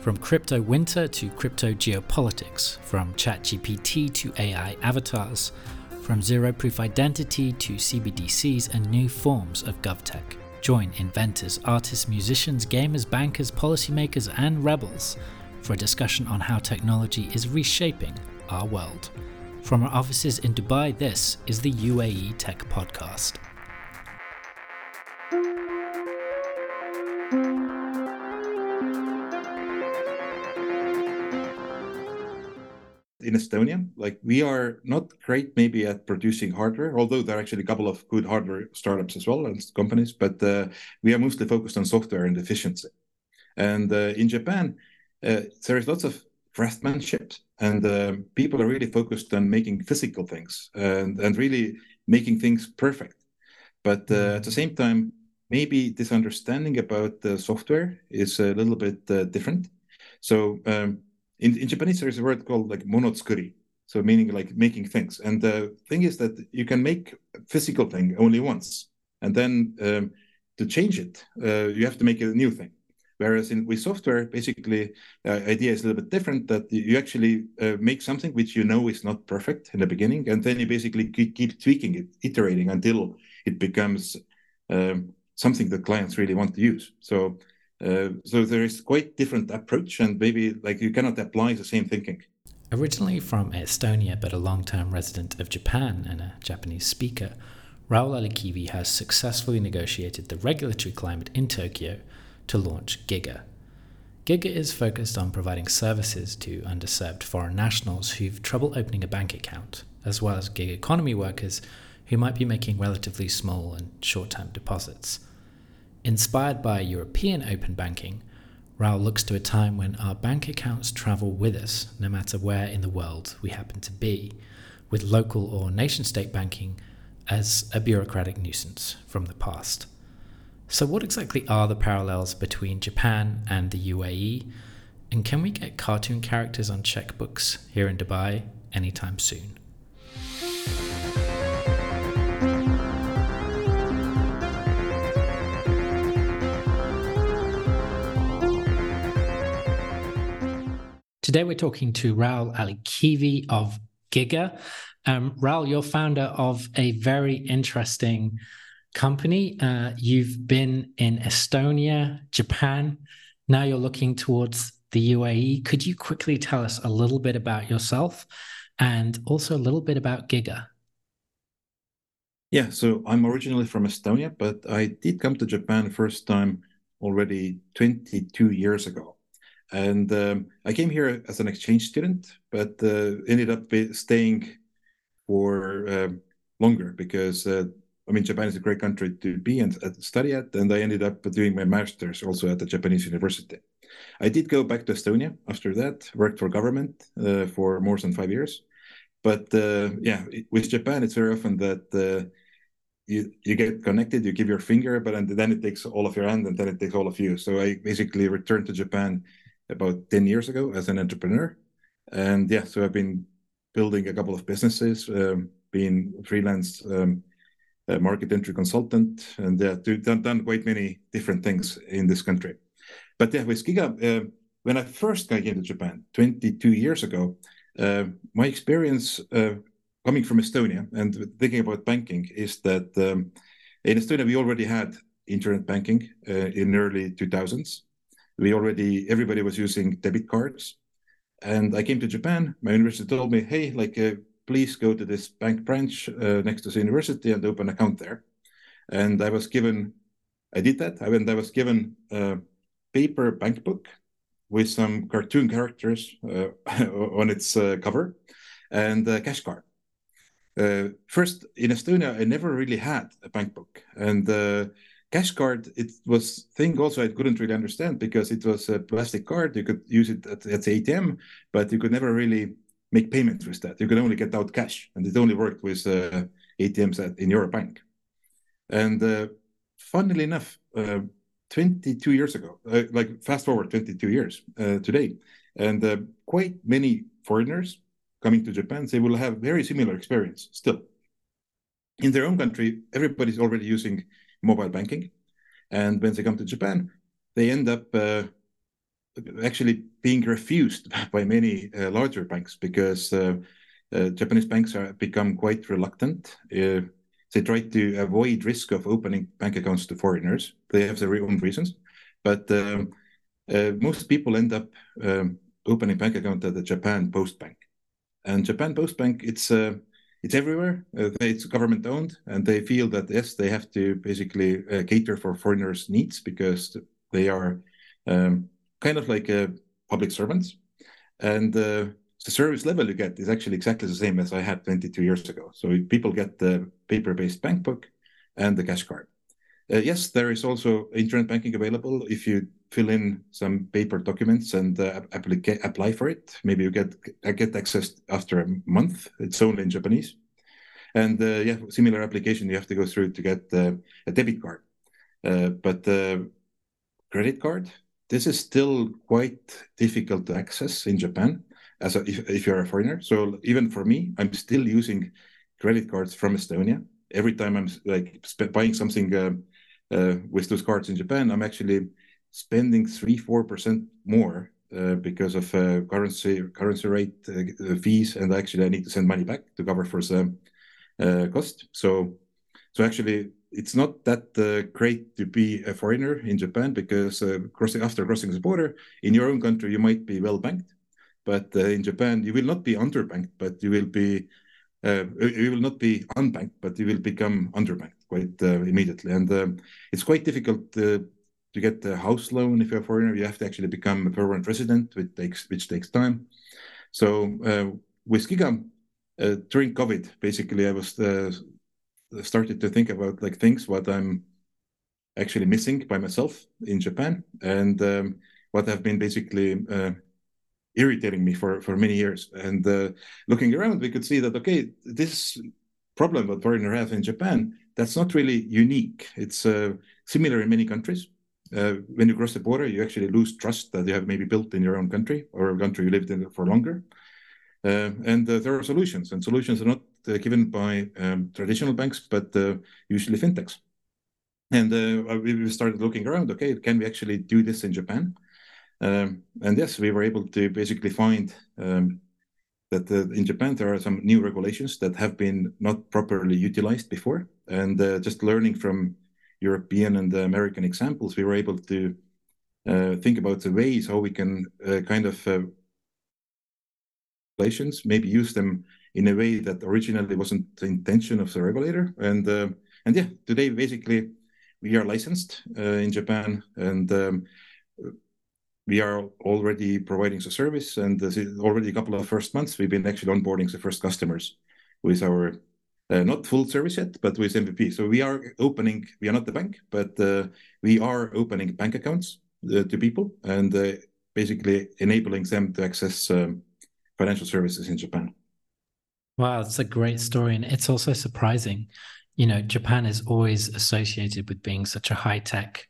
From crypto winter to crypto geopolitics, from ChatGPT to AI avatars, from zero proof identity to CBDCs and new forms of GovTech. Join inventors, artists, musicians, gamers, bankers, policymakers, and rebels for a discussion on how technology is reshaping our world. From our offices in Dubai, this is the UAE Tech Podcast. In Estonia. Like we are not great maybe at producing hardware, although there are actually a couple of good hardware startups as well and companies, but uh, we are mostly focused on software and efficiency. And uh, in Japan, uh, there is lots of craftsmanship and uh, people are really focused on making physical things and, and really making things perfect. But uh, at the same time, maybe this understanding about the software is a little bit uh, different. So um, in, in Japanese, there's a word called like monotsukuri, so meaning like making things. And the thing is that you can make a physical thing only once, and then um, to change it, uh, you have to make a new thing. Whereas in with software, basically, uh, idea is a little bit different. That you actually uh, make something which you know is not perfect in the beginning, and then you basically keep, keep tweaking it, iterating until it becomes um, something that clients really want to use. So uh, so there is quite different approach, and maybe like you cannot apply the same thinking. Originally from Estonia, but a long-term resident of Japan and a Japanese speaker, Raul Allikivi has successfully negotiated the regulatory climate in Tokyo to launch Giga. Giga is focused on providing services to underserved foreign nationals who've trouble opening a bank account, as well as gig economy workers who might be making relatively small and short term deposits. Inspired by European open banking, Raul looks to a time when our bank accounts travel with us, no matter where in the world we happen to be, with local or nation state banking as a bureaucratic nuisance from the past. So, what exactly are the parallels between Japan and the UAE? And can we get cartoon characters on checkbooks here in Dubai anytime soon? Today we're talking to Raul Allikivi of Giga. Um, Raul, you're founder of a very interesting company. Uh, you've been in Estonia, Japan. Now you're looking towards the UAE. Could you quickly tell us a little bit about yourself and also a little bit about Giga? Yeah, so I'm originally from Estonia, but I did come to Japan first time already 22 years ago. And um, I came here as an exchange student, but uh, ended up staying for uh, longer because uh, I mean Japan is a great country to be and study at, and I ended up doing my master's also at the Japanese university. I did go back to Estonia after that, worked for government uh, for more than five years, but uh, yeah, with Japan it's very often that uh, you you get connected, you give your finger, but and then it takes all of your hand, and then it takes all of you. So I basically returned to Japan about 10 years ago as an entrepreneur. And yeah, so I've been building a couple of businesses, um, being freelance um, market entry consultant, and yeah, done, done quite many different things in this country. But yeah, with Giga, uh, when I first came to Japan 22 years ago, uh, my experience uh, coming from Estonia and thinking about banking is that um, in Estonia we already had internet banking uh, in early 2000s we already everybody was using debit cards. And i came to japan. My university told me hey like uh, please go to this bank branch uh, next to the university and open an account there. And i was given i did that. I, and i was given a paper bank book with some cartoon characters uh, on its uh, cover and a cash card. Uh, first in estonia i never really had a bank book. And uh, cash card it was thing also i couldn't really understand because it was a plastic card. You could use it at, at the atm but you could never really make payments with that. You could only get out cash and it only worked with uh, atms at, in your bank. And uh, funnily enough uh, 22 years ago uh, like fast forward 22 years uh, today and uh, quite many foreigners coming to japan they will have very similar experience still. In their own country everybody's already using mobile banking. And when they come to Japan, they end up uh, actually being refused by many uh, larger banks because uh, uh, Japanese banks have become quite reluctant. Uh, they try to avoid risk of opening bank accounts to foreigners. They have their own reasons, but um, uh, most people end up um, opening bank account at the Japan Post Bank, and Japan Post Bank it's uh, it's everywhere. it's government owned, and they feel that yes, they have to basically cater for foreigners' needs because they are um, kind of like uh, public servants. And uh, the service level you get is actually exactly the same as I had 22 years ago. So people get the paper-based bank book and the cash card. Uh, yes, there is also internet banking available if you fill in some paper documents and uh, apply for it. Maybe you get uh, get access after a month. It's only in Japanese. And uh, yeah, similar application you have to go through to get uh, a debit card. Uh, but credit card, this is still quite difficult to access in Japan as a, if, if you're a foreigner. So even for me, I'm still using credit cards from Estonia. Every time I'm like buying something uh, uh, with those cards in Japan, I'm actually spending three four percent more uh, because of uh, currency currency rate uh, fees, and actually I need to send money back to cover for some uh, cost. So so actually it's not that uh, great to be a foreigner in Japan because uh, crossing after crossing the border in your own country you might be well banked, but uh, in Japan you will not be underbanked, but you will be uh, you will not be unbanked, but you will become underbanked quite uh, immediately, and um, it's quite difficult to get a house loan if you're a foreigner. You have to actually become a permanent resident, which takes which takes time. So uh, with Giga during COVID, basically I was started to think about like things what I'm actually missing by myself in Japan and um, what have been basically uh, irritating me for for many years. And uh, looking around, we could see that okay, this problem that foreigner have in Japan that's not really unique. It's uh, similar in many countries. Uh, when you cross the border, you actually lose trust that you have maybe built in your own country or a country you lived in for longer. Uh, and uh, there are solutions, and solutions are not uh, given by um, traditional banks, but usually fintechs. And we started looking around, okay, can we actually do this in Japan? Um, and yes, we were able to basically find um, that uh, in Japan there are some new regulations that have been not properly utilized before. And uh, just learning from European and the American examples, we were able to uh, think about the ways how we can kind of regulations, maybe use them in a way that originally wasn't the intention of the regulator. And uh, and yeah, today basically we are licensed uh, in Japan, and um, we are already providing the service. And already a couple of first months, we've been actually onboarding the first customers with our uh, not full service yet, but with MVP. So we are opening. We are not the bank, but uh, we are opening bank accounts uh, to people and uh, basically enabling them to access. Um, financial services in Japan. Wow, it's a great story. And it's also surprising. You know, Japan is always associated with being such a high tech,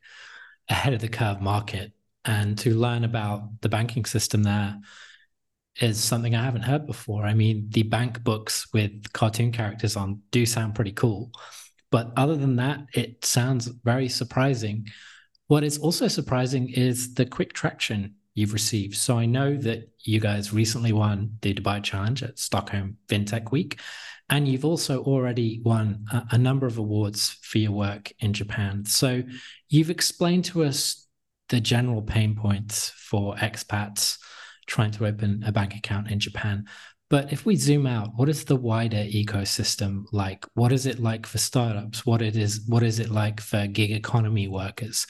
ahead of the curve market. And to learn about the banking system there is something I haven't heard before. I mean, the bank books with cartoon characters on do sound pretty cool. But other than that, it sounds very surprising. What is also surprising is the quick traction you've received. So I know that you guys recently won the Dubai Challenge at Stockholm FinTech Week, and you've also already won a, a number of awards for your work in Japan. So you've explained to us the general pain points for expats trying to open a bank account in Japan. But if we zoom out, what is the wider ecosystem like? What is it like for startups? What it is what is it like for gig economy workers?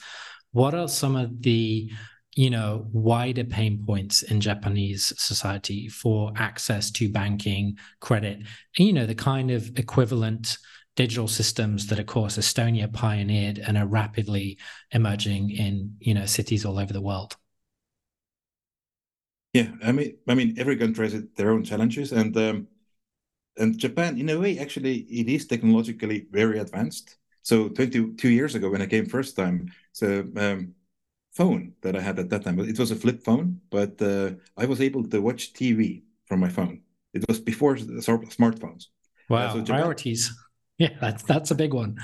What are some of the you know wider pain points in japanese society for access to banking credit and, you know the kind of equivalent digital systems that of course estonia pioneered and are rapidly emerging in you know cities all over the world yeah i mean i mean every country has their own challenges and um, and japan in a way actually it is technologically very advanced so 22 years ago when i came first time so um, phone that I had at that time. It was a flip phone, but uh, I was able to watch TV from my phone. It was before smartphones. Wow, uh, so Japan, priorities. Yeah, that's that's a big one.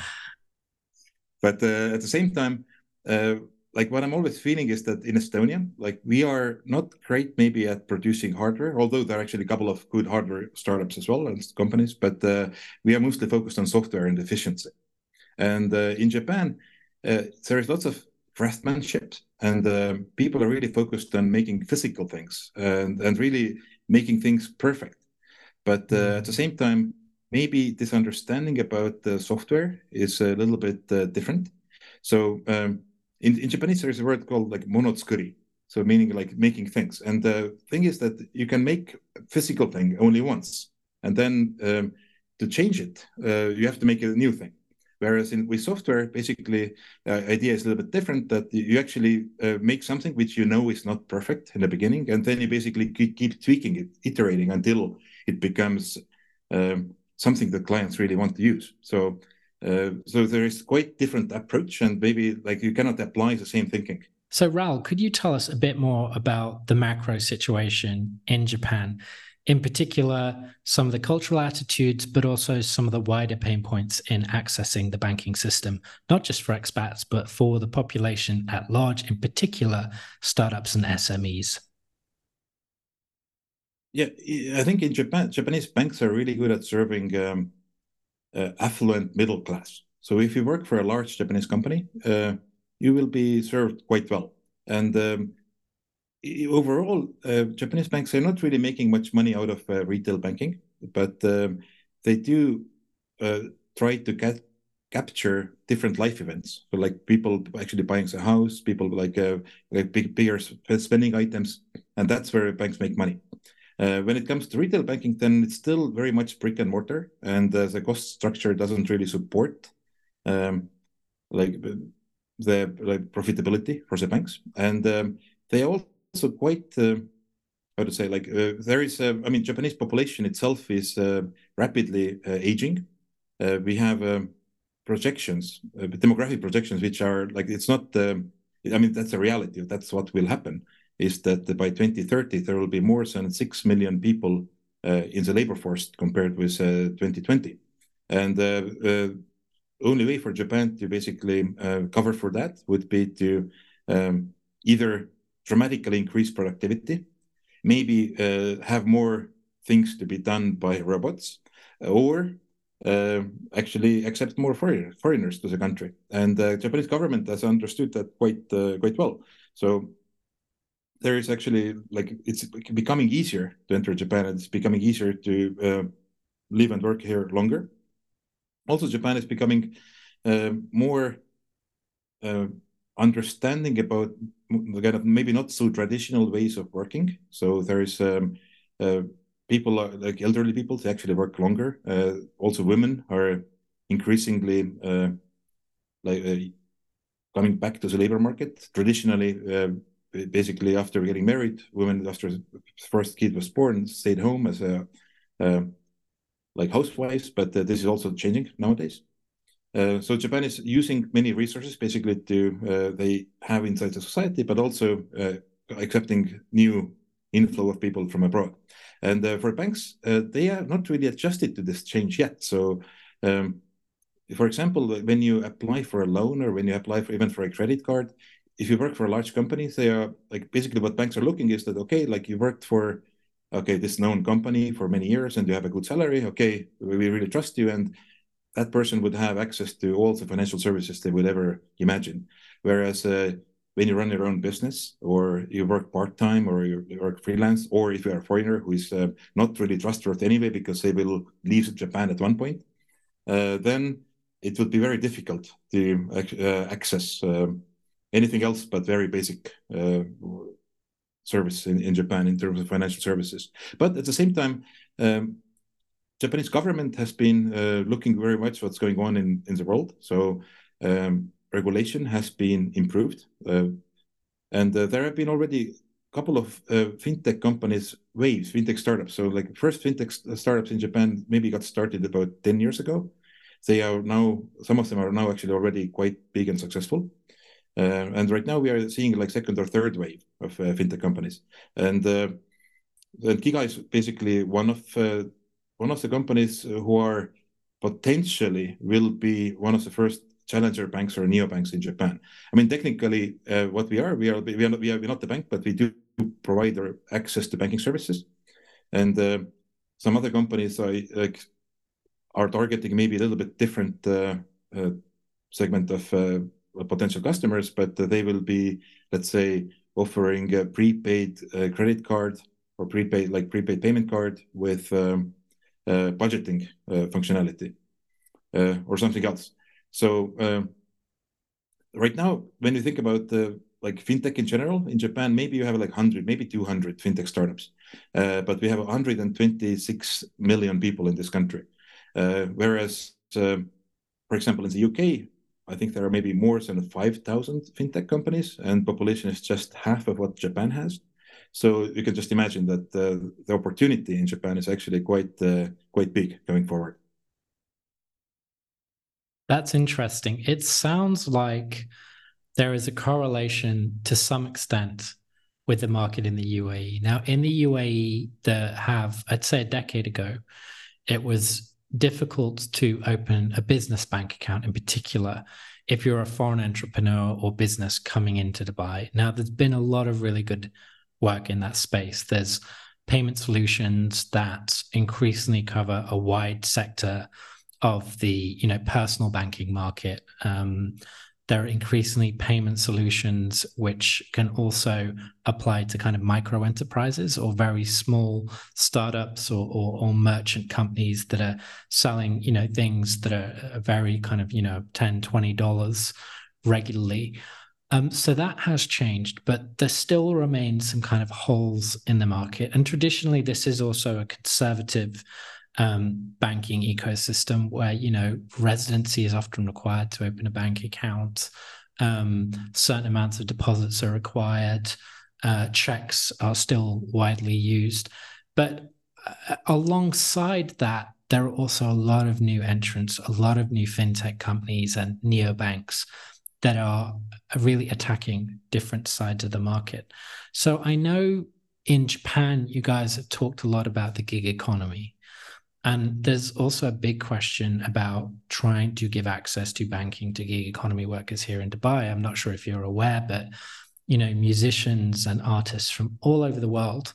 But uh, at the same time, uh, like what I'm always feeling is that in Estonia, like we are not great maybe at producing hardware, although there are actually a couple of good hardware startups as well and companies, but uh, we are mostly focused on software and efficiency. And uh, in Japan, uh, there is lots of craftsmanship, and uh, people are really focused on making physical things and, and really making things perfect. But uh, at the same time, maybe this understanding about the software is a little bit uh, different. So um, in, in Japanese, there's a word called like monotsukuri, so meaning like making things. And the thing is that you can make a physical thing only once, and then um, to change it, uh, you have to make a new thing. Whereas in with software, basically, uh, idea is a little bit different. That you actually uh, make something which you know is not perfect in the beginning, and then you basically keep, tweaking it, iterating until it becomes um, something that clients really want to use. So uh, so there is quite different approach, and maybe like you cannot apply the same thinking. So Raul, could you tell us a bit more about the macro situation in Japan? In particular, some of the cultural attitudes, but also some of the wider pain points in accessing the banking system, not just for expats, but for the population at large, in particular, startups and SMEs. Yeah, I think in Japan, Japanese banks are really good at serving um, affluent middle class. So if you work for a large Japanese company, uh, you will be served quite well. And um, overall, uh, Japanese banks are not really making much money out of uh, retail banking, but um, they do uh, try to get capture different life events. So like people actually buying a house, people like uh, like big, bigger spending items, and that's where banks make money. Uh, when it comes to retail banking, then it's still very much brick and mortar, and uh, the cost structure doesn't really support um, like the like profitability for the banks, and um, they also quite uh, how to say like uh, there is I mean Japanese population itself is uh, rapidly uh, aging. we have um, projections, demographic projections, which are like it's not. I mean that's a reality. That's what will happen is that by 2030 there will be more than 6 million people uh, in the labor force compared with 2020. Uh, and the uh, only way for Japan to basically cover for that would be to um, either dramatically increase productivity, maybe have more things to be done by robots, or uh, actually accept more foreign, foreigners to the country. And the Japanese government has understood that quite uh, quite well. So there is actually like it's becoming easier to enter Japan. It's becoming easier to uh, live and work here longer. Also, Japan is becoming uh, more uh, understanding about kind of maybe not so traditional ways of working. So there is um, uh, people are, like elderly people they actually work longer. Uh, also, women are increasingly uh, like coming back to the labor market. Traditionally basically after getting married, women after first kid was born stayed home as a like housewives, but uh, this is also changing nowadays. Uh, so Japan is using many resources basically to uh, they have inside the society, but also uh, accepting new inflow of people from abroad. And uh, for banks, they are not really adjusted to this change yet. So. Um, for example, when you apply for a loan or when you apply for even for a credit card, if you work for a large company, they are like basically what banks are looking is that okay, like you worked for okay this known company for many years and you have a good salary. Okay, we really trust you, and that person would have access to all the financial services they would ever imagine. Whereas uh, when you run your own business or you work part time or you work freelance, or if you are a foreigner who is uh, not really trustworthy anyway because they will leave Japan at one point, uh, then it would be very difficult to uh, access um, anything else but very basic uh, service in, in Japan in terms of financial services. But at the same time, um, Japanese government has been uh, looking very much what's going on in, in the world. So um, regulation has been improved. Uh, and uh, there have been already a couple of uh, fintech companies, waves, fintech startups. So like first fintech startups in Japan maybe got started about 10 years ago. They are now, some of them are now actually already quite big and successful. Uh, and right now we are seeing like second or third wave of uh, fintech companies. And uh, and Giga is basically one of one of the companies who are potentially will be one of the first challenger banks or neobanks in Japan. I mean, technically, uh, what we are, we are we are not, we are not the bank, but we do provide access to banking services, and uh, some other companies are like are targeting maybe a little bit different uh, uh, segment of uh, potential customers, but they will be, let's say, offering a prepaid credit card or prepaid like prepaid payment card with um, budgeting functionality or something else. So um, right now, when you think about like fintech in general in Japan, maybe you have like 100, maybe 200 fintech startups, uh, but we have 126 million people in this country. Uh, whereas, uh, for example, in the UK, I think there are maybe more than 5,000 fintech companies, and population is just half of what Japan has. So you can just imagine that uh, the opportunity in Japan is actually quite uh, quite big going forward. That's interesting. It sounds like there is a correlation to some extent with the market in the UAE. Now, in the UAE, there have, I'd say a decade ago, it was difficult to open a business bank account in particular if you're a foreign entrepreneur or business coming into Dubai. Now, there's been a lot of really good work in that space. There's payment solutions that increasingly cover a wide sector of the you know personal banking market. Um, there are increasingly payment solutions which can also apply to kind of micro enterprises or very small startups or, or, or, merchant companies that are selling you know things that are very kind of you know 10 20 dollars regularly. Um, so that has changed but there still remains some kind of holes in the market. And traditionally this is also a conservative um, banking ecosystem where you know residency is often required to open a bank account. Um, certain amounts of deposits are required. Uh, checks are still widely used, but uh, alongside that, there are also a lot of new entrants, a lot of new fintech companies and neobanks that are really attacking different sides of the market. So I know in Japan, you guys have talked a lot about the gig economy. And there's also a big question about trying to give access to banking to gig economy workers here in Dubai. I'm not sure if you're aware, but you know, musicians and artists from all over the world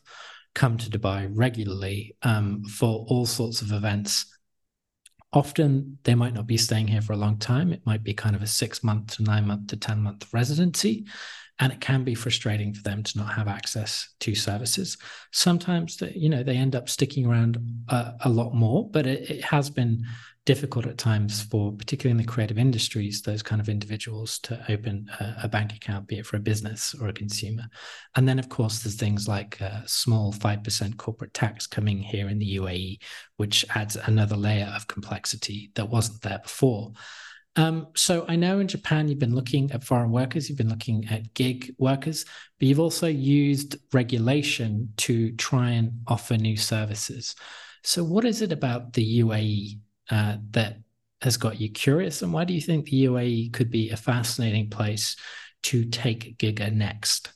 come to Dubai regularly um, for all sorts of events. Often they might not be staying here for a long time. It might be kind of a six month to nine month to 10 month residency and it can be frustrating for them to not have access to services. Sometimes, you know, they end up sticking around a, a lot more, but it, it, has been difficult at times for, particularly in the creative industries, those kind of individuals to open a, a bank account, be it for a business or a consumer. And then, of course, there's things like a small five percent corporate tax coming here in the UAE, which adds another layer of complexity that wasn't there before. Um, so I know in Japan you've been looking at foreign workers, you've been looking at gig workers, but you've also used regulation to try and offer new services. So what is it about the UAE uh, that has got you curious, and why do you think the UAE could be a fascinating place to take Giga next?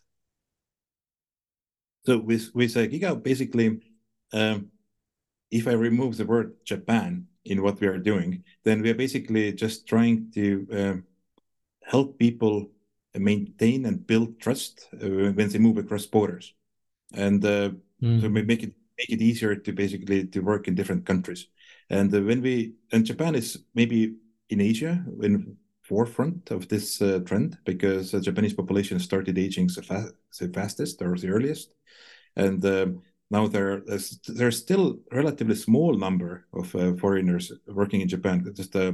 So with with uh, Giga, basically, um, if I remove the word Japan, in what we are doing, then we are basically just trying to uh, help people maintain and build trust uh, when they move across borders, and uh, mm. so make it make it easier to basically to work in different countries. And uh, when we and Japan is maybe in Asia in forefront of this uh, trend because the Japanese population started aging the, fa- the fastest or the earliest, and um, now there there's still relatively small number of uh, foreigners working in Japan. Just uh,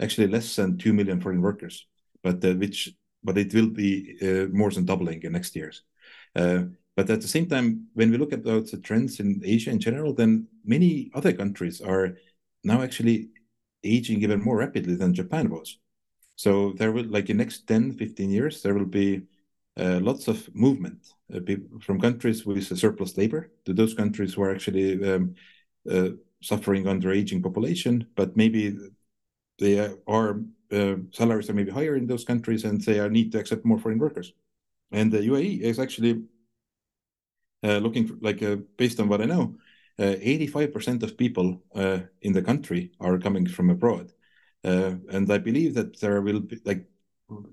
actually less than two million foreign workers, but uh, which but it will be uh, more than doubling in next years. Uh, but at the same time, when we look at the trends in Asia in general, then many other countries are now actually aging even more rapidly than Japan was. So there will, like in next 10, 15 years, there will be uh, lots of movement uh, from countries with surplus labor to those countries who are actually um, uh, suffering under aging population, but maybe they are uh, salaries are maybe higher in those countries and they are need to accept more foreign workers. And the UAE is actually uh, looking for, like uh, based on what I know, 85% of people in the country are coming from abroad. Uh, and I believe that there will be like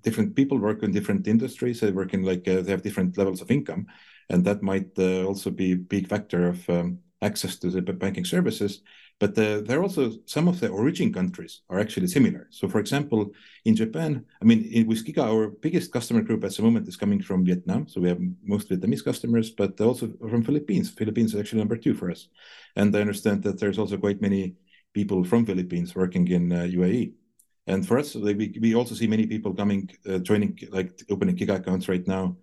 different people work in different industries. They work in like uh, they have different levels of income, and that might uh, also be a big factor of um, access to the banking services. But uh, there are also some of the origin countries are actually similar. So, for example, in Japan, I mean, in, with Giga, our biggest customer group at the moment is coming from Vietnam. So we have most Vietnamese customers, but also from Philippines. Philippines is actually number two for us. And I understand that there's also quite many people from Philippines working in uh, UAE. And for us, we, we also see many people coming, uh, joining, like opening Giga accounts right now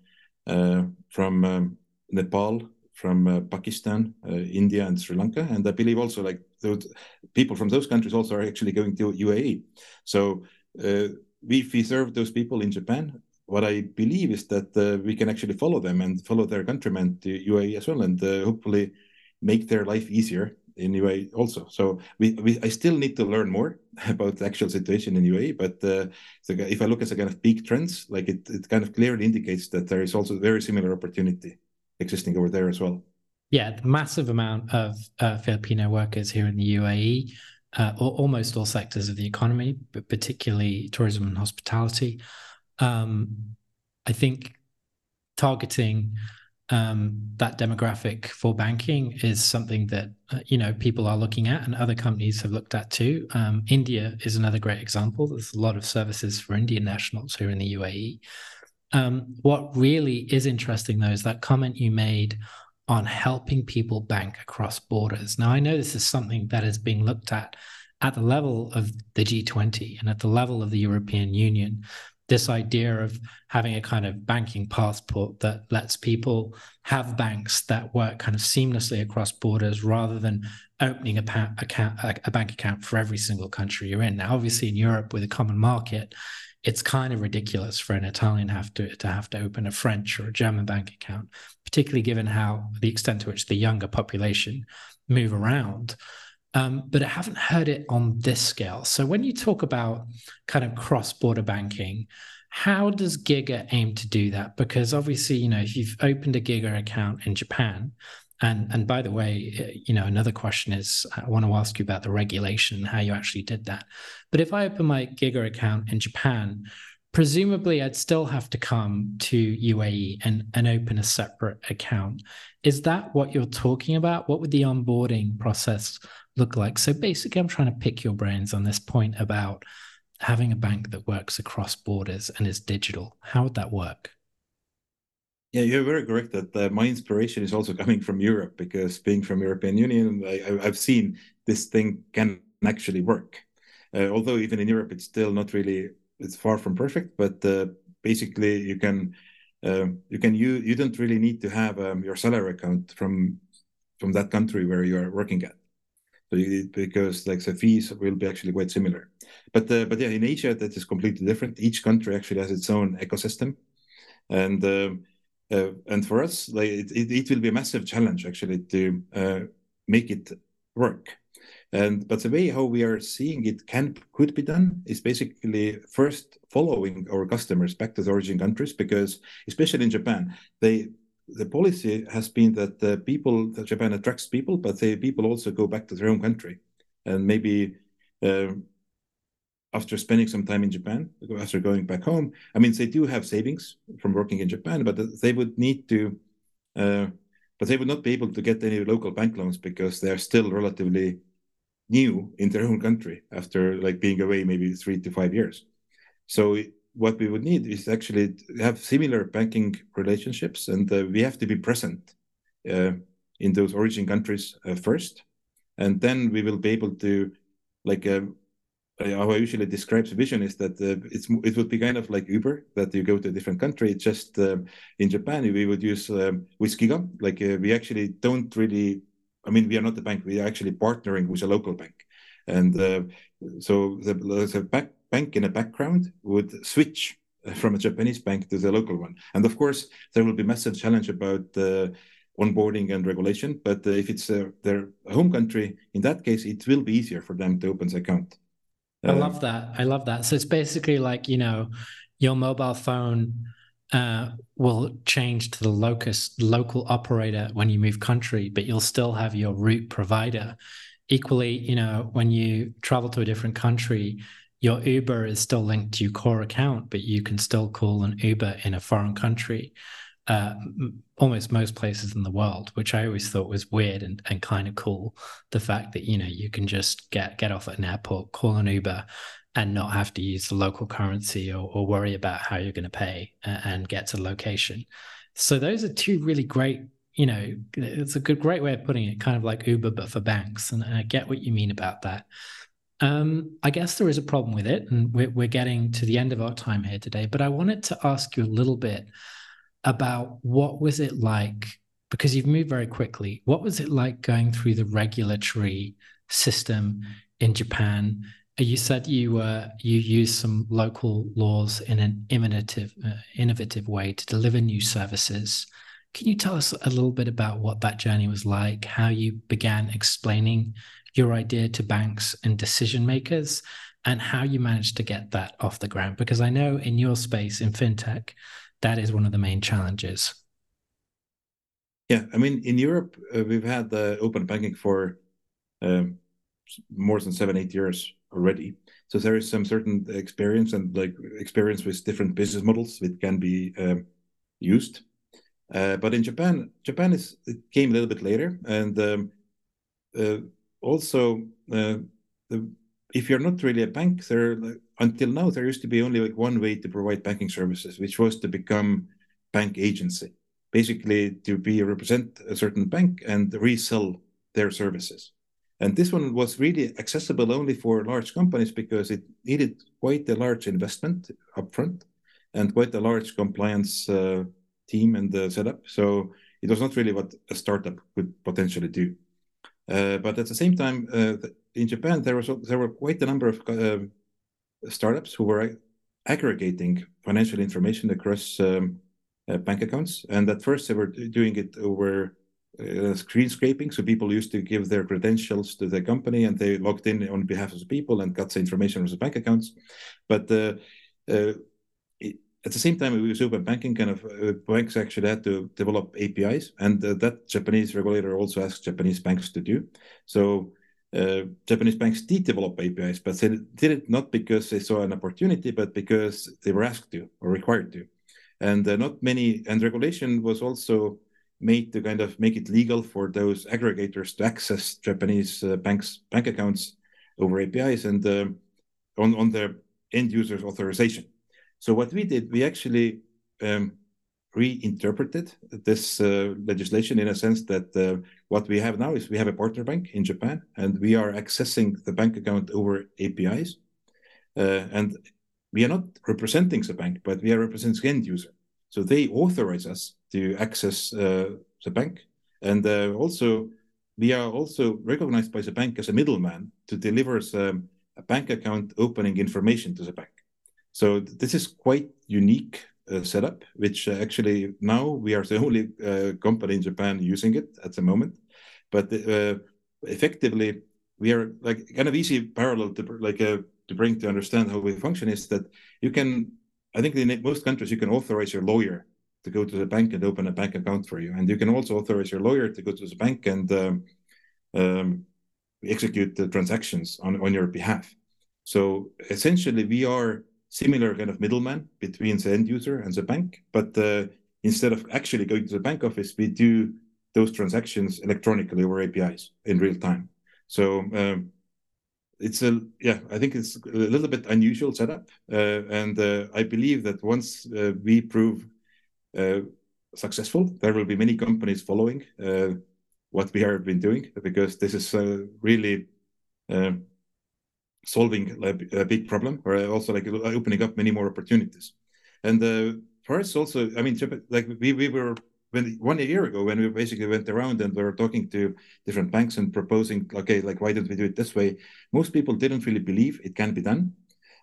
uh, from um, Nepal, from uh, Pakistan, uh, India, and Sri Lanka. And I believe also like those people from those countries also are actually going to UAE. So uh, we serve those people in Japan, what I believe is that uh, we can actually follow them and follow their countrymen to UAE as well, and hopefully make their life easier in UAE also. So we, we I still need to learn more about the actual situation in UAE, but uh, so if I look at the kind of peak trends, like it, it kind of clearly indicates that there is also a very similar opportunity existing over there as well. Yeah, the massive amount of uh, Filipino workers here in the UAE, uh, almost all sectors of the economy, but particularly tourism and hospitality. Um, I think targeting um, that demographic for banking is something that uh, you know people are looking at, and other companies have looked at too. Um, India is another great example. There's a lot of services for Indian nationals here in the UAE. Um, what really is interesting, though, is that comment you made on helping people bank across borders. Now, I know this is something that is being looked at at the level of the G20 and at the level of the European Union. This idea of having a kind of banking passport that lets people have banks that work kind of seamlessly across borders rather than opening a, pa- account, a bank account for every single country you're in. Now, obviously, in Europe with a common market, it's kind of ridiculous for an Italian have to to have to open a French or a German bank account, particularly given how the extent to which the younger population move around. Um, but I haven't heard it on this scale. So when you talk about kind of cross-border banking, how does Giga aim to do that? Because obviously, you know, if you've opened a Giga account in Japan, and and by the way, uh, you know, another question is I want to ask you about the regulation, and how you actually did that. But if I open my Giga account in Japan, presumably I'd still have to come to UAE and, and open a separate account. Is that what you're talking about? What would the onboarding process look like? So basically, I'm trying to pick your brains on this point about having a bank that works across borders and is digital. How would that work? Yeah, you're very correct that uh, my inspiration is also coming from Europe because being from European Union, I, have seen this thing can actually work. Uh, although even in Europe, it's still not really, it's far from perfect. But uh, basically, you can um, you can you you don't really need to have um, your salary account from from that country where you are working at. Because like the fees will be actually quite similar. But uh, but yeah, in Asia that is completely different. Each country actually has its own ecosystem, and um, uh, and for us, like it, it, it, will be a massive challenge actually to uh, make it work. And but the way how we are seeing it can could be done is basically first following our customers back to the origin countries because especially in Japan, they the policy has been that the people that Japan attracts people, but the people also go back to their own country and maybe uh, after spending some time in Japan, after going back home, I mean, they do have savings from working in Japan, but they would need to, uh, but they would not be able to get any local bank loans because they are still relatively new in their own country after like being away maybe three to five years. So what we would need is actually have similar banking relationships, and uh, we have to be present uh, in those origin countries uh, first, and then we will be able to like how I usually describe the vision is that uh, it's it would be kind of like Uber that you go to a different country. It's just uh, in Japan we would use um. Like uh, we actually don't really. I mean, we are not the bank. We are actually partnering with a local bank, and so the, the back, bank in the background would switch from a Japanese bank to the local one. And of course, there will be massive challenge about uh, onboarding and regulation. But uh, if it's their home country, in that case, it will be easier for them to open the account. I love um, that. I love that. So it's basically like, you know, your mobile phone uh, will change to the locus local operator when you move country, but you'll still have your root provider. Equally, you know, when you travel to a different country, your Uber is still linked to your core account, but you can still call an Uber in a foreign country, uh, almost most places in the world, which I always thought was weird and, and kind of cool. The fact that you know you can just get get off at an airport, call an Uber, and not have to use the local currency or, or worry about how you're going to pay and, and get to location. So those are two really great you know, it's a good, great way of putting it, kind of like Uber, but for banks. And I get what you mean about that. Um, I guess there is a problem with it, and we're, we're getting to the end of our time here today. But I wanted to ask you a little bit about what was it like because you've moved very quickly. What was it like going through the regulatory system in Japan? You said you uh, you used some local laws in an innovative uh, innovative way to deliver new services. Can you tell us a little bit about what that journey was like, how you began explaining your idea to banks and decision makers, and how you managed to get that off the ground? Because I know in your space in fintech, that is one of the main challenges. Yeah, I mean, in Europe, uh, we've had the open banking for um, more than seven, eight years already. So there is some certain experience and like experience with different business models that can be um, used. Uh, but in Japan, Japan is it came a little bit later, and um, uh, also uh, the, if you're not really a bank, there until now there used to be only like one way to provide banking services, which was to become bank agency, basically to be represent a certain bank and resell their services. And this one was really accessible only for large companies because it needed quite a large investment upfront and quite a large compliance uh, team and the setup. So it was not really what a startup could potentially do. Uh, but at the same time, uh, in Japan, there was there were quite a number of uh, startups who were aggregating financial information across um, uh, bank accounts. And at first, they were doing it over uh, screen scraping. So people used to give their credentials to the company, and they logged in on behalf of the people and got the information from the bank accounts. But uh, at the same time, we use open banking, kind of uh, banks actually had to develop APIs, and uh, that Japanese regulator also asked Japanese banks to do. So uh, Japanese banks did develop APIs, but they did it not because they saw an opportunity, but because they were asked to or required to. And uh, not many, and regulation was also made to kind of make it legal for those aggregators to access Japanese uh, banks bank accounts over APIs and uh, on on their end users authorization. So what we did, we actually um, reinterpreted this uh, legislation in a sense that uh, what we have now is we have a partner bank in Japan, and we are accessing the bank account over APIs. Uh, and we are not representing the bank, but we are representing the end user. So they authorize us to access uh, the bank. And uh, also, we are also recognized by the bank as a middleman to deliver um, a bank account opening information to the bank. So this is quite unique uh, setup, which uh, actually now we are the only uh, company in Japan using it at the moment. But uh, effectively, we are like kind of easy parallel to like to bring to understand how we function is that you can, I think in most countries you can authorize your lawyer to go to the bank and open a bank account for you, and you can also authorize your lawyer to go to the bank and um, um, execute the transactions on on your behalf. So essentially, we are similar kind of middleman between the end user and the bank. But uh, instead of actually going to the bank office, we do those transactions electronically over APIs in real time. So um, it's a yeah, I think it's a little bit unusual setup, uh, and uh, I believe that once uh, we prove uh, successful, there will be many companies following uh, what we have been doing because this is really solving a, big problem or also like opening up many more opportunities. And uh, for us also, I mean, like we, we were when one year ago when we basically went around and we were talking to different banks and proposing, okay, like why don't we do it this way? Most people didn't really believe it can be done.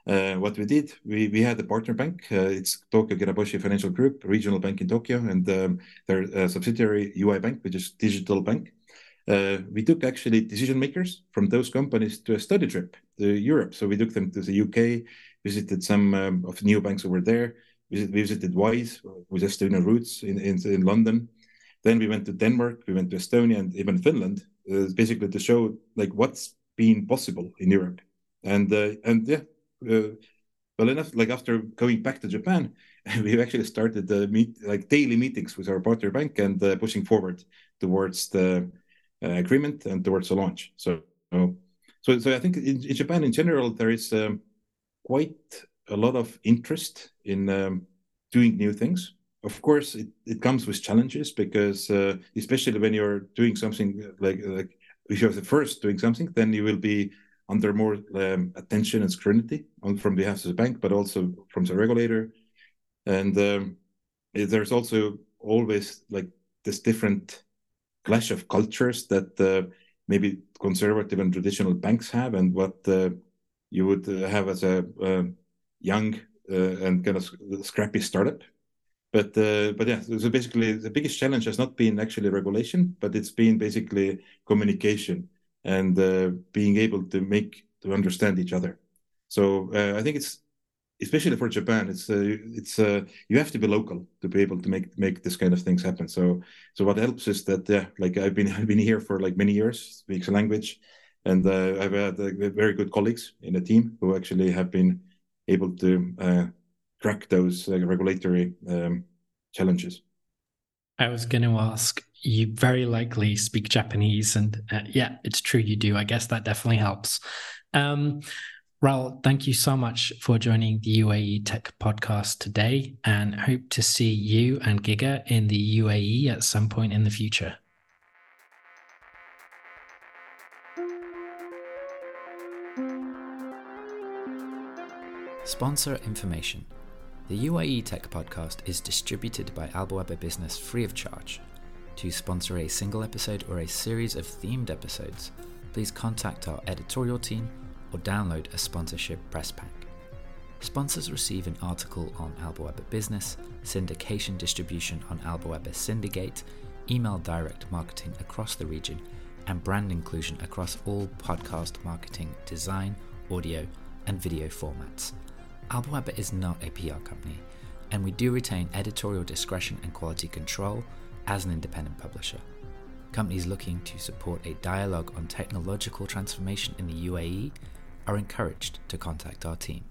Uh, what we did, we, we had a partner bank. Uh, it's Tokyo Kiraboshi Financial Group, regional bank in Tokyo, and um, their uh, subsidiary UI Bank, which is digital bank. Uh, we took actually decision makers from those companies to a study trip to Europe. So we took them to the UK, visited some um, of the neobanks over there, visit, visited Wise with Estonian roots in, in, in, London. Then we went to Denmark, we went to Estonia and even Finland, uh, basically to show like what's been possible in Europe. And uh, and yeah, uh, well enough, like after going back to Japan, we actually started the meet like daily meetings with our partner bank and uh, pushing forward towards the uh, agreement and towards the launch. So, so, so I think in, in Japan in general there is um, quite a lot of interest in um, doing new things. Of course, it, it comes with challenges because uh, especially when you're doing something like like if you're the first doing something, then you will be under more um, attention and scrutiny on, from behalf of the bank, but also from the regulator. And um, there's also always like this different clash of cultures that uh, maybe conservative and traditional banks have, and what uh, you would uh, have as a uh, young and kind of scrappy startup. But but yeah, so basically the biggest challenge has not been actually regulation, but it's been basically communication and being able to make to understand each other. So I think it's especially for Japan, it's uh, it's uh, you have to be local to be able to make make this kind of things happen. So so what helps is that yeah, like I've been I've been here for like many years, speaks the language, and uh, I've had uh, very good colleagues in the team who actually have been able to uh, crack those uh, regulatory um, challenges. I was going to ask. You very likely speak Japanese, and yeah, it's true you do. I guess that definitely helps. Um, Raul, thank you so much for joining the UAE Tech podcast today and hope to see you and Giga in the UAE at some point in the future. Sponsor information. The UAE Tech podcast is distributed by Albawaba Business free of charge. To sponsor a single episode or a series of themed episodes, please contact our editorial team or download a sponsorship press pack. Sponsors receive an article on Albawaba Business, syndication distribution on Albawaba Syndicate, email direct marketing across the region, and brand inclusion across all podcast marketing, design, audio, and video formats. Albawaba is not a PR company, and we do retain editorial discretion and quality control as an independent publisher. Companies looking to support a dialogue on technological transformation in the UAE are encouraged to contact our team.